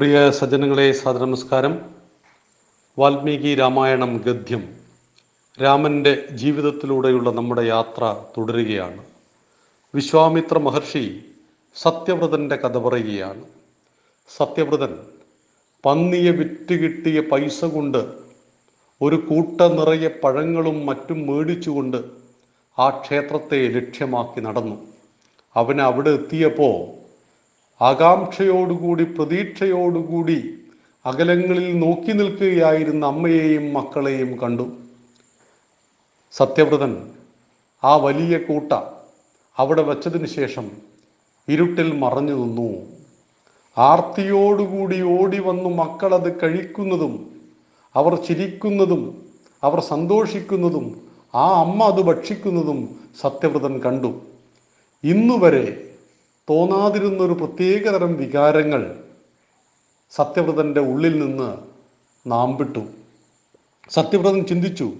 പ്രിയ സജ്ജനങ്ങളെ നമസ്കാരം വാൽമീകി രാമായണം ഗദ്യം. രാമന്റെ ജീവിതത്തിലൂടെയുള്ള നമ്മുടെ യാത്ര തുടരുകയാണ്. വിശ്വാമിത്ര മഹർഷി സത്യവ്രതന്റെ കഥ പറയുകയാണ്. സത്യവ്രതൻ പന്നിയെ വിറ്റ് കിട്ടിയ പൈസ കൊണ്ട് ഒരു കൂട്ട നിറയെ പഴങ്ങളും മറ്റും മേടിച്ചുകൊണ്ട് ആ ക്ഷേത്രത്തെ ലക്ഷ്യമാക്കി നടന്നു. അവൻ അവിടെ എത്തിയപ്പോൾ ആകാംക്ഷയോടുകൂടി പ്രതീക്ഷയോടുകൂടി അകലങ്ങളിൽ നോക്കി നിൽക്കുകയായിരുന്ന അമ്മയെയും മക്കളെയും കണ്ടു. സത്യവ്രതൻ ആ വലിയ കൂട്ട അവിടെ വച്ചതിന് ശേഷം ഇരുട്ടിൽ മറഞ്ഞു നിന്നു. ആർത്തിയോടുകൂടി ഓടി വന്നു മക്കളത് കഴിക്കുന്നതും അവർ ചിരിക്കുന്നതും അവർ സന്തോഷിക്കുന്നതും ആ അമ്മ അത് ഭക്ഷിക്കുന്നതും സത്യവ്രതൻ കണ്ടു. ഇന്നുവരെ തോന്നാതിരുന്ന ഒരു പ്രത്യേകതരം വികാരങ്ങൾ സത്യവ്രതന്റെ ഉള്ളിൽ നിന്ന് നാമ്പിട്ടു സത്യവ്രതൻ ചിന്തിച്ചു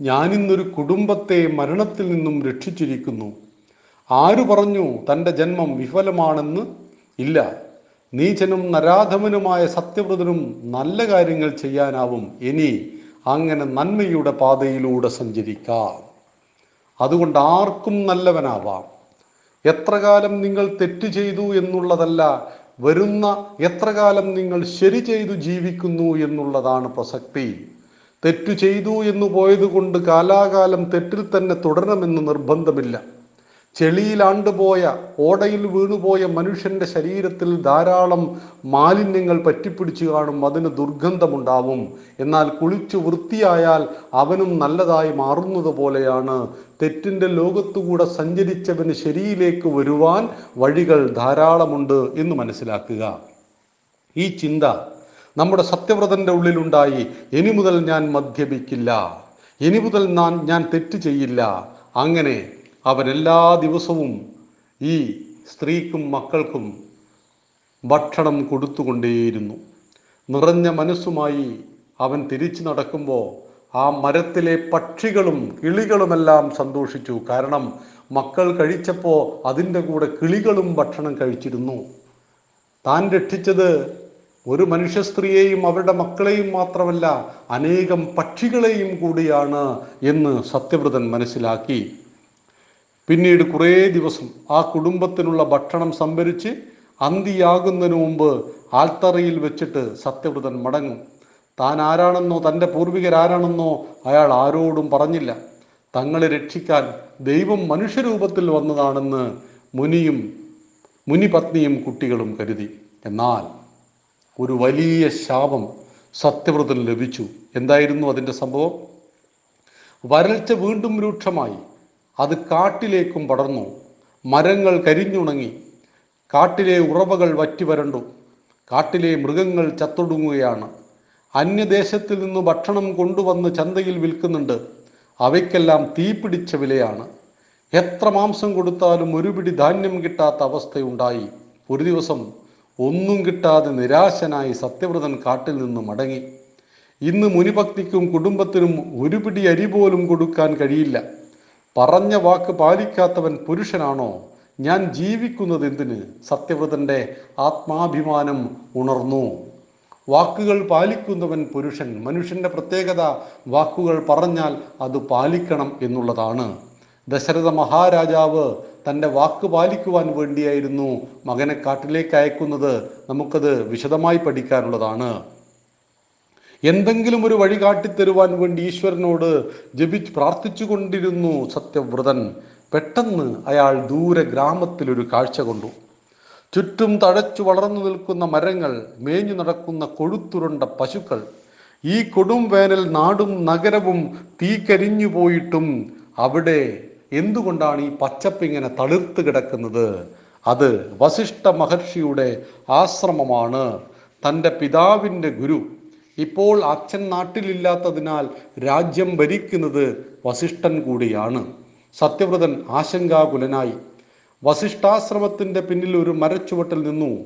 ഞാനിന്നൊരു കുടുംബത്തെ മരണത്തിൽ നിന്നും രക്ഷിച്ചിരിക്കുന്നു. ആര് പറഞ്ഞു തന്റെ ജന്മം വിഫലമാണെന്ന്? ഇല്ല. നീചനും നരാധമനുമായ സത്യവ്രതനും നല്ല കാര്യങ്ങൾ ചെയ്യാനാവും. ഇനി അങ്ങനെ നന്മയുടെ പാതയിലൂടെ സഞ്ചരിക്കാം. അതുകൊണ്ട് ആർക്കും നല്ലവനാവാം. എത്ര കാലം നിങ്ങൾ തെറ്റ് ചെയ്തു എന്നുള്ളതല്ല വരുന്ന എത്ര കാലം നിങ്ങൾ ശരി ചെയ്തു ജീവിക്കുന്നു എന്നുള്ളതാണ് പ്രസക്തി. തെറ്റു ചെയ്തു എന്ന് പോയതുകൊണ്ട് കാലാകാലം തെറ്റിൽ തന്നെ തുടരണമെന്ന് നിർബന്ധമില്ല. ചെളിയിലാണ്ടുപോയ ഓടയിൽ വീണുപോയ മനുഷ്യന്റെ ശരീരത്തിൽ ധാരാളം മാലിന്യങ്ങൾ പറ്റിപ്പിടിച്ചു കാണും അതിന് ദുർഗന്ധമുണ്ടാവും. എന്നാൽ കുളിച്ചു വൃത്തിയായാൽ അവനും നല്ലതായി മാറുന്നത് പോലെയാണ്. തെറ്റിന്റെ ലോകത്തുകൂടെ സഞ്ചരിച്ചവന് ശരിയിലേക്ക് വരുവാൻ വഴികൾ ധാരാളമുണ്ട് എന്ന് മനസ്സിലാക്കുക. ഈ ചിന്ത നമ്മുടെ സത്യവ്രതന്റെ ഉള്ളിലുണ്ടായി. ഇനി മുതൽ ഞാൻ മദ്യപിക്കില്ല. ഇനി മുതൽ ഞാൻ ഞാൻ തെറ്റ് ചെയ്യില്ല. അങ്ങനെ അവൻ എല്ലാ ദിവസവും ഈ സ്ത്രീക്കും മക്കൾക്കും ഭക്ഷണം കൊടുത്തുകൊണ്ടേയിരുന്നു. നിറഞ്ഞ മനസ്സുമായി അവൻ തിരിച്ചു നടക്കുമ്പോൾ ആ മരത്തിലെ പക്ഷികളും കിളികളുമെല്ലാം സന്തോഷിച്ചു. കാരണം മക്കൾ കഴിച്ചപ്പോൾ അതിന്റെ കൂടെ കിളികളും ഭക്ഷണം കഴിച്ചിരുന്നു. താൻ രക്ഷിച്ചത് ഒരു മനുഷ്യ സ്ത്രീയെയും അവരുടെ മക്കളെയും മാത്രമല്ല അനേകം പക്ഷികളെയും കൂടിയാണ് എന്ന് സത്യവ്രതൻ മനസ്സിലാക്കി. പിന്നീട് കുറേ ദിവസം ആ കുടുംബത്തിനുള്ള ഭക്ഷണം സംഭരിച്ച് അന്തിയാകുന്നതിന് മുമ്പ് ആൽത്തറയിൽ വെച്ചിട്ട് സത്യവ്രതൻ മടങ്ങും. താൻ ആരാണെന്നോ തന്റെ പൂർവികരാരാണെന്നോ അയാൾ ആരോടും പറഞ്ഞില്ല. തങ്ങളെ രക്ഷിക്കാൻ ദൈവം മനുഷ്യരൂപത്തിൽ വന്നതാണെന്ന് മുനിയും മുനിപത്നിയും കുട്ടികളും കരുതി. എന്നാൽ ഒരു വലിയ ശാപം സത്യവ്രതന് ലഭിച്ചു. എന്തായിരുന്നു അതിന്റെ സംഭവം? വരൾച്ച വീണ്ടും രൂക്ഷമായി. അത് കാട്ടിലേക്കും പടർന്നു. മരങ്ങൾ കരിഞ്ഞുണങ്ങി. കാട്ടിലെ ഉറവകൾ വറ്റി വരണ്ടു. കാട്ടിലെ മൃഗങ്ങൾ ചത്തൊടുങ്ങുകയാണ്. അന്യദേശത്തിൽ നിന്ന് ഭക്ഷണം കൊണ്ടുവന്ന് ചന്തയിൽ വിൽക്കുന്നുണ്ട്. അവയ്ക്കെല്ലാം തീപിടിച്ച വിലയാണ്. എത്ര മാംസം കൊടുത്താലും ഒരു പിടി ധാന്യം കിട്ടാത്ത അവസ്ഥയുണ്ടായി. ഒരു ദിവസം ഒന്നും കിട്ടാതെ നിരാശനായി സത്യവ്രതൻ കാട്ടിൽ നിന്ന് മടങ്ങി. ഇന്ന് മുനിഭക്തിക്കും കുടുംബത്തിനും ഒരു പിടി അരി പോലും കൊടുക്കാൻ കഴിയില്ല. പറഞ്ഞ വാക്ക് പാലിക്കാത്തവൻ പുരുഷനാണോ? ഞാൻ ജീവിക്കുന്നത് എന്തിന്? സത്യവ്രതന്റെ ആത്മാഭിമാനം ഉണർന്നു. വാക്കുകൾ പാലിക്കുന്നവൻ പുരുഷൻ. മനുഷ്യന്റെ പ്രത്യേകത വാക്കുകൾ പറഞ്ഞാൽ അത് പാലിക്കണം എന്നുള്ളതാണ്. ദശരഥ മഹാരാജാവ് തന്റെ വാക്ക് പാലിക്കുവാൻ വേണ്ടിയായിരുന്നു മകനെ കാട്ടിലേക്ക് അയക്കുന്നത്. നമുക്കത് വിശദമായി പഠിക്കാനുള്ളതാണ്. എന്തെങ്കിലും ഒരു വഴി കാട്ടിത്തരുവാൻ വേണ്ടി ഈശ്വരനോട് ജപി പ്രാർത്ഥിച്ചു കൊണ്ടിരുന്നു സത്യവ്രതൻ. പെട്ടെന്ന് അയാൾ ദൂരെ ഗ്രാമത്തിലൊരു കാഴ്ച കൊണ്ടു. ചുറ്റും തഴച്ചു വളർന്നു നിൽക്കുന്ന മരങ്ങൾ മേഞ്ഞു നടക്കുന്ന കൊഴുത്തുരുണ്ട പശുക്കൾ ഈ കൊടും വേനൽ നാടും നഗരവും തീക്കരിഞ്ഞു പോയിട്ടും അവിടെ എന്തുകൊണ്ടാണ് ഈ പച്ചപ്പ് ഇങ്ങനെ തളിർത്ത് കിടക്കുന്നത്? അത് വസിഷ്ഠ മഹർഷിയുടെ ആശ്രമമാണ്. തന്റെ പിതാവിന്റെ ഗുരു ഇപ്പോൾ അച്ഛൻ നാട്ടിലില്ലാത്തതിനാൽ രാജ്യം ഭരിക്കുന്നത് വസിഷ്ഠൻ കൂടിയാണ്. സത്യവ്രതൻ ആശങ്കാകുലനായി. വസിഷ്ഠാശ്രമത്തിന്റെ പിന്നിൽ ഒരു മരച്ചുവട്ടിൽ നിന്നു.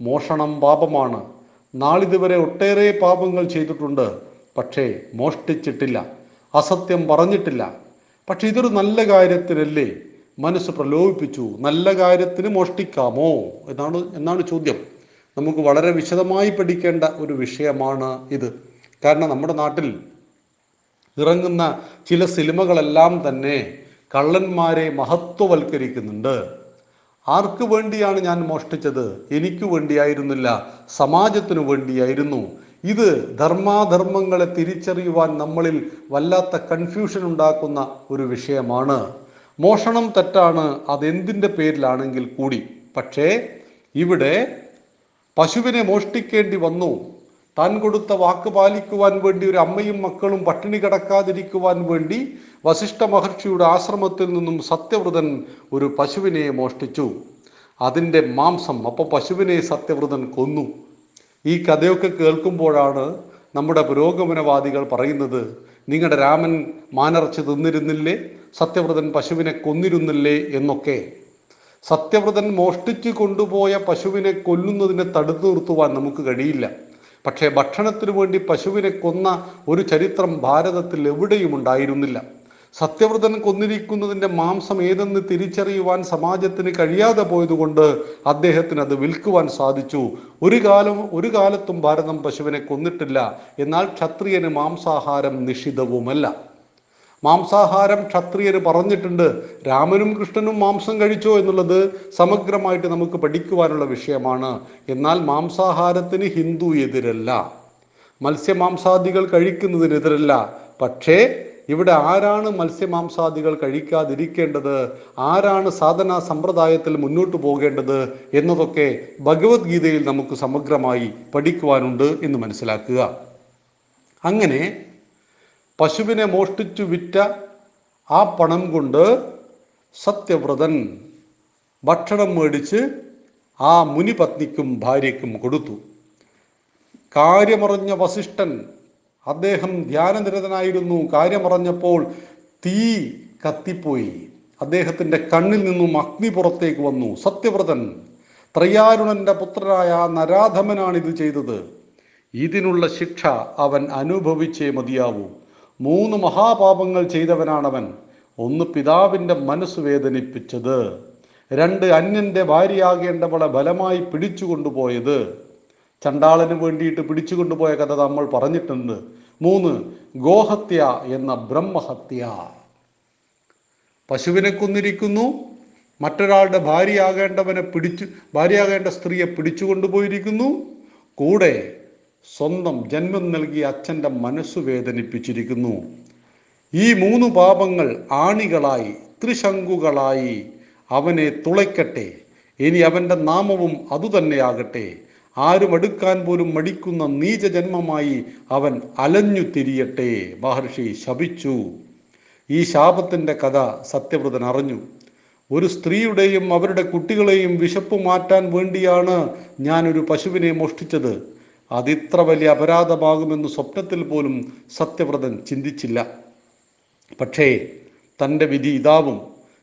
മോഷണം പാപമാണ്. നാളിതുവരെ ഒട്ടേറെ പാപങ്ങൾ ചെയ്തിട്ടുണ്ട്. പക്ഷേ മോഷ്ടിച്ചിട്ടില്ല. അസത്യം പറഞ്ഞിട്ടില്ല. പക്ഷെ ഇതൊരു നല്ല കാര്യത്തിനല്ലേ മനസ്സ് പ്രലോഭിപ്പിച്ചു. നല്ല കാര്യത്തിന് മോഷ്ടിക്കാമോ? എന്നാണ് എന്നാണ് ചോദ്യം. നമുക്ക് വളരെ വിശദമായി പഠിക്കേണ്ട ഒരു വിഷയമാണ് ഇത്. കാരണം നമ്മുടെ നാട്ടിൽ ഇറങ്ങുന്ന ചില സിനിമകളെല്ലാം തന്നെ കള്ളന്മാരെ മഹത്വവൽക്കരിക്കുന്നുണ്ട്. ആർക്കു വേണ്ടിയാണ് ഞാൻ മോഷ്ടിച്ചത്? എനിക്ക് വേണ്ടിയായിരുന്നില്ല. സമാജത്തിനു വേണ്ടിയായിരുന്നു. ഇത് ധർമാധർമ്മങ്ങളെ തിരിച്ചറിയുവാൻ നമ്മളിൽ വല്ലാത്ത കൺഫ്യൂഷൻ ഉണ്ടാക്കുന്ന ഒരു വിഷയമാണ്. മോഷണം തെറ്റാണ് അതെന്തിന്റെ പേരിലാണെങ്കിൽ കൂടി പക്ഷേ ഇവിടെ പശുവിനെ മോഷ്ടിക്കേണ്ടി വന്നു. താൻ കൊടുത്ത വാക്ക് പാലിക്കുവാൻ വേണ്ടി ഒരു അമ്മയും മക്കളും പട്ടിണി കിടക്കാതിരിക്കുവാൻ വേണ്ടി വസിഷ്ഠ മഹർഷിയുടെ ആശ്രമത്തിൽ നിന്നും സത്യവ്രതൻ ഒരു പശുവിനെ മോഷ്ടിച്ചു. അതിന്റെ മാംസം അപ്പോൾ പശുവിനെ സത്യവ്രതൻ കൊന്നു. ഈ കഥയൊക്കെ കേൾക്കുമ്പോഴാണ് നമ്മുടെ പുരോഗമനവാദികൾ പറയുന്നത് നിങ്ങളുടെ രാമൻ മാനറച്ച് തിന്നിരുന്നില്ലേ? സത്യവ്രതൻ പശുവിനെ കൊന്നിരുന്നില്ലേ? എന്നൊക്കെ. സത്യവ്രതൻ മോഷ്ടിച്ചു കൊണ്ടുപോയ പശുവിനെ കൊല്ലുന്നതിനെ തടുത്തു നിർത്തുവാൻ നമുക്ക് കഴിയില്ല. പക്ഷേ ഭക്ഷണത്തിനു വേണ്ടി പശുവിനെ കൊന്ന ഒരു ചരിത്രം ഭാരതത്തിൽ എവിടെയും ഉണ്ടായിരുന്നില്ല. സത്യവ്രതൻ കൊന്നിരിക്കുന്നതിന്റെ മാംസം ഏതെന്ന് തിരിച്ചറിയുവാൻ സമാജത്തിന് കഴിയാതെ പോയതുകൊണ്ട് അദ്ദേഹത്തിന് അത് വിൽക്കുവാൻ സാധിച്ചു. ഒരു കാലം ഒരു കാലത്തും ഭാരതം പശുവിനെ കൊന്നിട്ടില്ല. എന്നാൽ ക്ഷത്രിയന് മാംസാഹാരം നിഷിദ്ധവുമല്ല. മാംസാഹാരം ക്ഷത്രിയർ പറഞ്ഞിട്ടുണ്ട്. രാമനും കൃഷ്ണനും മാംസം കഴിച്ചോ എന്നുള്ളത് സമഗ്രമായിട്ട് നമുക്ക് പഠിക്കുവാനുള്ള വിഷയമാണ്. എന്നാൽ മാംസാഹാരത്തിന് ഹിന്ദു എതിരല്ല. മത്സ്യമാംസാദികൾ കഴിക്കുന്നതിനെതിരല്ല പക്ഷേ ഇവിടെ ആരാണ് മത്സ്യമാംസാദികൾ കഴിക്കാതിരിക്കേണ്ടത്? ആരാണ് സാധന സമ്പ്രദായത്തിൽ മുന്നോട്ട് പോകേണ്ടത്? എന്നതൊക്കെ ഭഗവത്ഗീതയിൽ നമുക്ക് സമഗ്രമായി പഠിക്കുവാനുണ്ട് എന്ന് മനസ്സിലാക്കുക. അങ്ങനെ പശുവിനെ മോഷ്ടിച്ചു വിറ്റ ആ പണം കൊണ്ട് സത്യവ്രതൻ ഭക്ഷണം മേടിച്ച് ആ മുനിപത്നിക്കും ഭാര്യയ്ക്കും കൊടുത്തു. കാര്യമറിഞ്ഞ വസിഷ്ഠൻ അദ്ദേഹം ധ്യാനനിരതനായിരുന്നു. കാര്യമറിഞ്ഞപ്പോൾ തീ കത്തിപ്പോയി. അദ്ദേഹത്തിന്റെ കണ്ണിൽ നിന്നും അഗ്നി പുറത്തേക്ക് വന്നു. സത്യവ്രതൻ ത്രയാരുണന്റെ പുത്രനായ നരാധമനാണ് ഇത് ചെയ്തത്. ഇതിനുള്ള ശിക്ഷ അവൻ അനുഭവിച്ചേ മതിയാവൂ. മൂന്ന് മഹാപാപങ്ങൾ ചെയ്തവനാണവൻ. ഒന്ന് പിതാവിന്റെ മനസ്സ് വേദനിപ്പിച്ചത്. രണ്ട് അന്യന്റെ ഭാര്യയാകേണ്ടവളെ ബലമായി പിടിച്ചു കൊണ്ടുപോയത് ചണ്ടാളന് വേണ്ടിയിട്ട് പിടിച്ചു കൊണ്ടുപോയ കഥ നമ്മൾ പറഞ്ഞിട്ടുണ്ട്. മൂന്ന് ഗോഹത്യ എന്ന ബ്രഹ്മഹത്യ. പശുവിനെ കൊന്നിരിക്കുന്നു. മറ്റൊരാളുടെ ഭാര്യയാകേണ്ടവനെ പിടിച്ചു ഭാര്യയാകേണ്ട സ്ത്രീയെ പിടിച്ചു കൊണ്ടുപോയിരിക്കുന്നു കൂടെ സ്വന്തം ജന്മം നൽകിയ അച്ഛന്റെ മനസ്സു വേദനിപ്പിച്ചിരിക്കുന്നു. ഈ മൂന്ന് പാപങ്ങൾ ആണികളായി ത്രിശങ്കുകളായി അവനെ തുളയ്ക്കട്ടെ. ഇനി അവന്റെ നാമവും അതുതന്നെയാകട്ടെ. ആരും അടുക്കാൻ പോലും മടിക്കുന്ന നീചജന്മമായി അവൻ അലഞ്ഞു തിരിയട്ടെ. മഹർഷി ശപിച്ചു. ഈ ശാപത്തിന്റെ കഥ സത്യവ്രതൻ അറിഞ്ഞു. ഒരു സ്ത്രീയുടെയും അവരുടെ കുട്ടികളെയും വിശപ്പ് മാറ്റാൻ വേണ്ടിയാണ് ഞാനൊരു പശുവിനെ മോഷ്ടിച്ചത്. അതിത്ര വലിയ അപരാധമാകുമെന്ന് സ്വപ്നത്തിൽ പോലും സത്യവ്രതൻ ചിന്തിച്ചില്ല. പക്ഷേ തന്റെ വിധി ഇതാവും.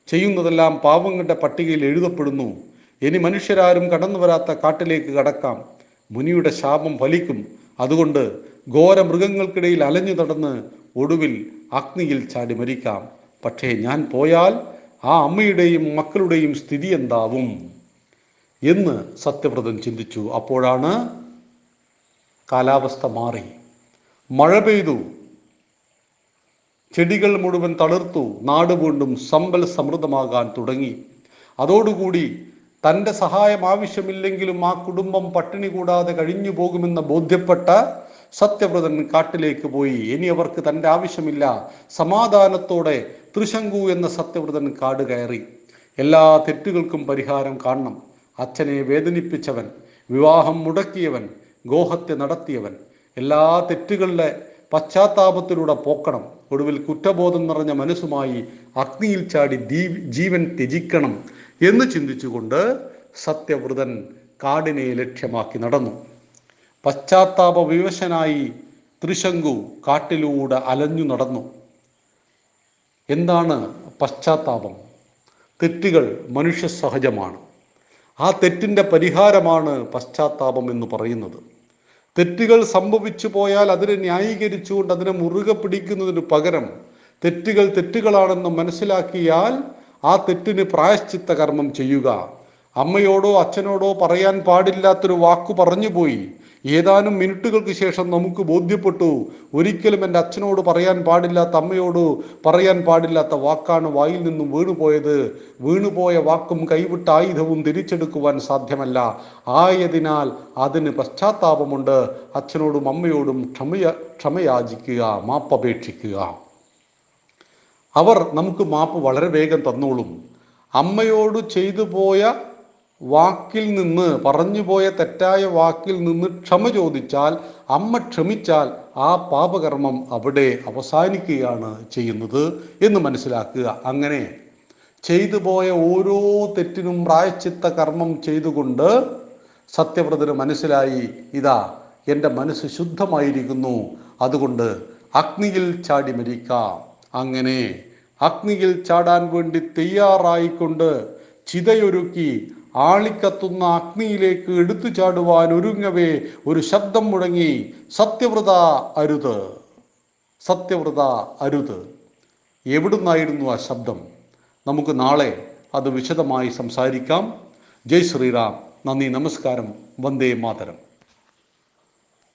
ചെയ്യുന്നതെല്ലാം പാവങ്ങളുടെ പട്ടികയിൽ എഴുതപ്പെടുന്നു. ഇനി മനുഷ്യരാരും കടന്നു വരാത്ത കാട്ടിലേക്ക് കടക്കാം. മുനിയുടെ ശാപം ഫലിക്കും. അതുകൊണ്ട് ഘോര മൃഗങ്ങൾക്കിടയിൽ അലഞ്ഞു നടന്ന് ഒടുവിൽ അഗ്നിയിൽ ചാടി മരിക്കാം. പക്ഷേ ഞാൻ പോയാൽ ആ അമ്മയുടെയും മക്കളുടെയും സ്ഥിതി എന്താവും? എന്ന് സത്യവ്രതൻ ചിന്തിച്ചു. അപ്പോഴാണ് കാലാവസ്ഥ മാറി. മഴ പെയ്തു. ചെടികൾ മുഴുവൻ തളിർത്തു. നാട് വീണ്ടും സമ്പൽ സമൃദ്ധമാകാൻ തുടങ്ങി. അതോടുകൂടി തന്റെ സഹായം ആവശ്യമില്ലെങ്കിലും ആ കുടുംബം പട്ടിണി കൂടാതെ കഴിഞ്ഞു പോകുമെന്ന് ബോധ്യപ്പെട്ട സത്യവ്രതൻ കാട്ടിലേക്ക് പോയി. ഇനി അവർക്ക് തന്റെ ആവശ്യമില്ല. സമാധാനത്തോടെ തൃശങ്കു എന്ന സത്യവ്രതൻ കാട് കയറി. എല്ലാ തെറ്റുകൾക്കും പരിഹാരം കാണണം. അച്ഛനെ വേദനിപ്പിച്ചവൻ വിവാഹം മുടക്കിയവൻ ഗോഹത്യ നടത്തിയവൻ എല്ലാ തെറ്റുകളുടെ പശ്ചാത്താപത്തിലൂടെ പോക്കണം. ഒടുവിൽ കുറ്റബോധം നിറഞ്ഞ മനസ്സുമായി അഗ്നിയിൽ ചാടി ജീവൻ ത്യജിക്കണം എന്ന് ചിന്തിച്ചുകൊണ്ട് സത്യവ്രതൻ കാടിനെ ലക്ഷ്യമാക്കി നടന്നു. പശ്ചാത്താപ വിവശനായി ത്രിശങ്കു കാട്ടിലൂടെ അലഞ്ഞു നടന്നു. എന്താണ് പശ്ചാത്താപം? തെറ്റുകൾ മനുഷ്യ സഹജമാണ്. ആ തെറ്റിന്റെ പരിഹാരമാണ് പശ്ചാത്താപം എന്ന് പറയുന്നത്. തെറ്റുകൾ സംഭവിച്ചു പോയാൽ അതിനെ ന്യായീകരിച്ചുകൊണ്ട് അതിനെ മുറുകെ പിടിക്കുന്നതിന് പകരം തെറ്റുകൾ തെറ്റുകളാണെന്ന് മനസ്സിലാക്കിയാൽ ആ തെറ്റിന് പ്രായശ്ചിത്ത കർമ്മം ചെയ്യുക. അമ്മയോടോ അച്ഛനോടോ പറയാൻ പാടില്ലാത്തൊരു വാക്കു പറഞ്ഞുപോയി ഏതാനും മിനിറ്റുകൾക്ക് ശേഷം നമുക്ക് ബോധ്യപ്പെട്ടു. ഒരിക്കലും എന്റെ അച്ഛനോട് പറയാൻ പാടില്ലാത്ത അമ്മയോട് പറയാൻ പാടില്ലാത്ത വാക്കാണ് വായിൽ നിന്നും വീണുപോയത്. വീണുപോയ വാക്കും കൈവിട്ട ആയുധവും തിരിച്ചെടുക്കുവാൻ സാധ്യമല്ല. ആയതിനാൽ അതിന് പശ്ചാത്താപമുണ്ട്. അച്ഛനോടും അമ്മയോടും ക്ഷമയ ക്ഷമയാചിക്കുക മാപ്പപേക്ഷിക്കുക. അവർ നമുക്ക് മാപ്പ് വളരെ വേഗം തന്നോളും. അമ്മയോട് ചെയ്തു പോയ വാക്കിൽ നിന്ന് പറഞ്ഞു പോയ തെറ്റായ വാക്കിൽ നിന്ന് ക്ഷമ ചോദിച്ചാൽ അമ്മ ക്ഷമിച്ചാൽ ആ പാപകർമ്മം അവിടെ അവസാനിക്കുകയാണ് ചെയ്യുന്നത് എന്ന് മനസ്സിലാക്കുക. അങ്ങനെ ചെയ്തു പോയ ഓരോ തെറ്റിനും പ്രായച്ചിത്ത കർമ്മം ചെയ്തുകൊണ്ട് സത്യവ്രതന് മനസ്സിലായി ഇതാ എന്റെ മനസ്സ് ശുദ്ധമായിരിക്കുന്നു അതുകൊണ്ട് അഗ്നിയിൽ ചാടി മരിക്കാം. അങ്ങനെ അഗ്നിയിൽ ചാടാൻ വേണ്ടി തയ്യാറായിക്കൊണ്ട് ചിതയൊരുക്കി ആളിക്കത്തുന്ന അഗ്നിയിലേക്ക് എടുത്തു ചാടുവാൻ ഒരുങ്ങവേ ഒരു ശബ്ദം മുഴങ്ങി സത്യവ്രത അരുത് സത്യവ്രത അരുത്. എവിടുന്നായിരുന്നു ആ ശബ്ദം? നമുക്ക് നാളെ അത് വിശദമായി സംസാരിക്കാം. ജയ് ശ്രീറാം. നന്ദി നമസ്കാരം. വന്ദേ മാതരം.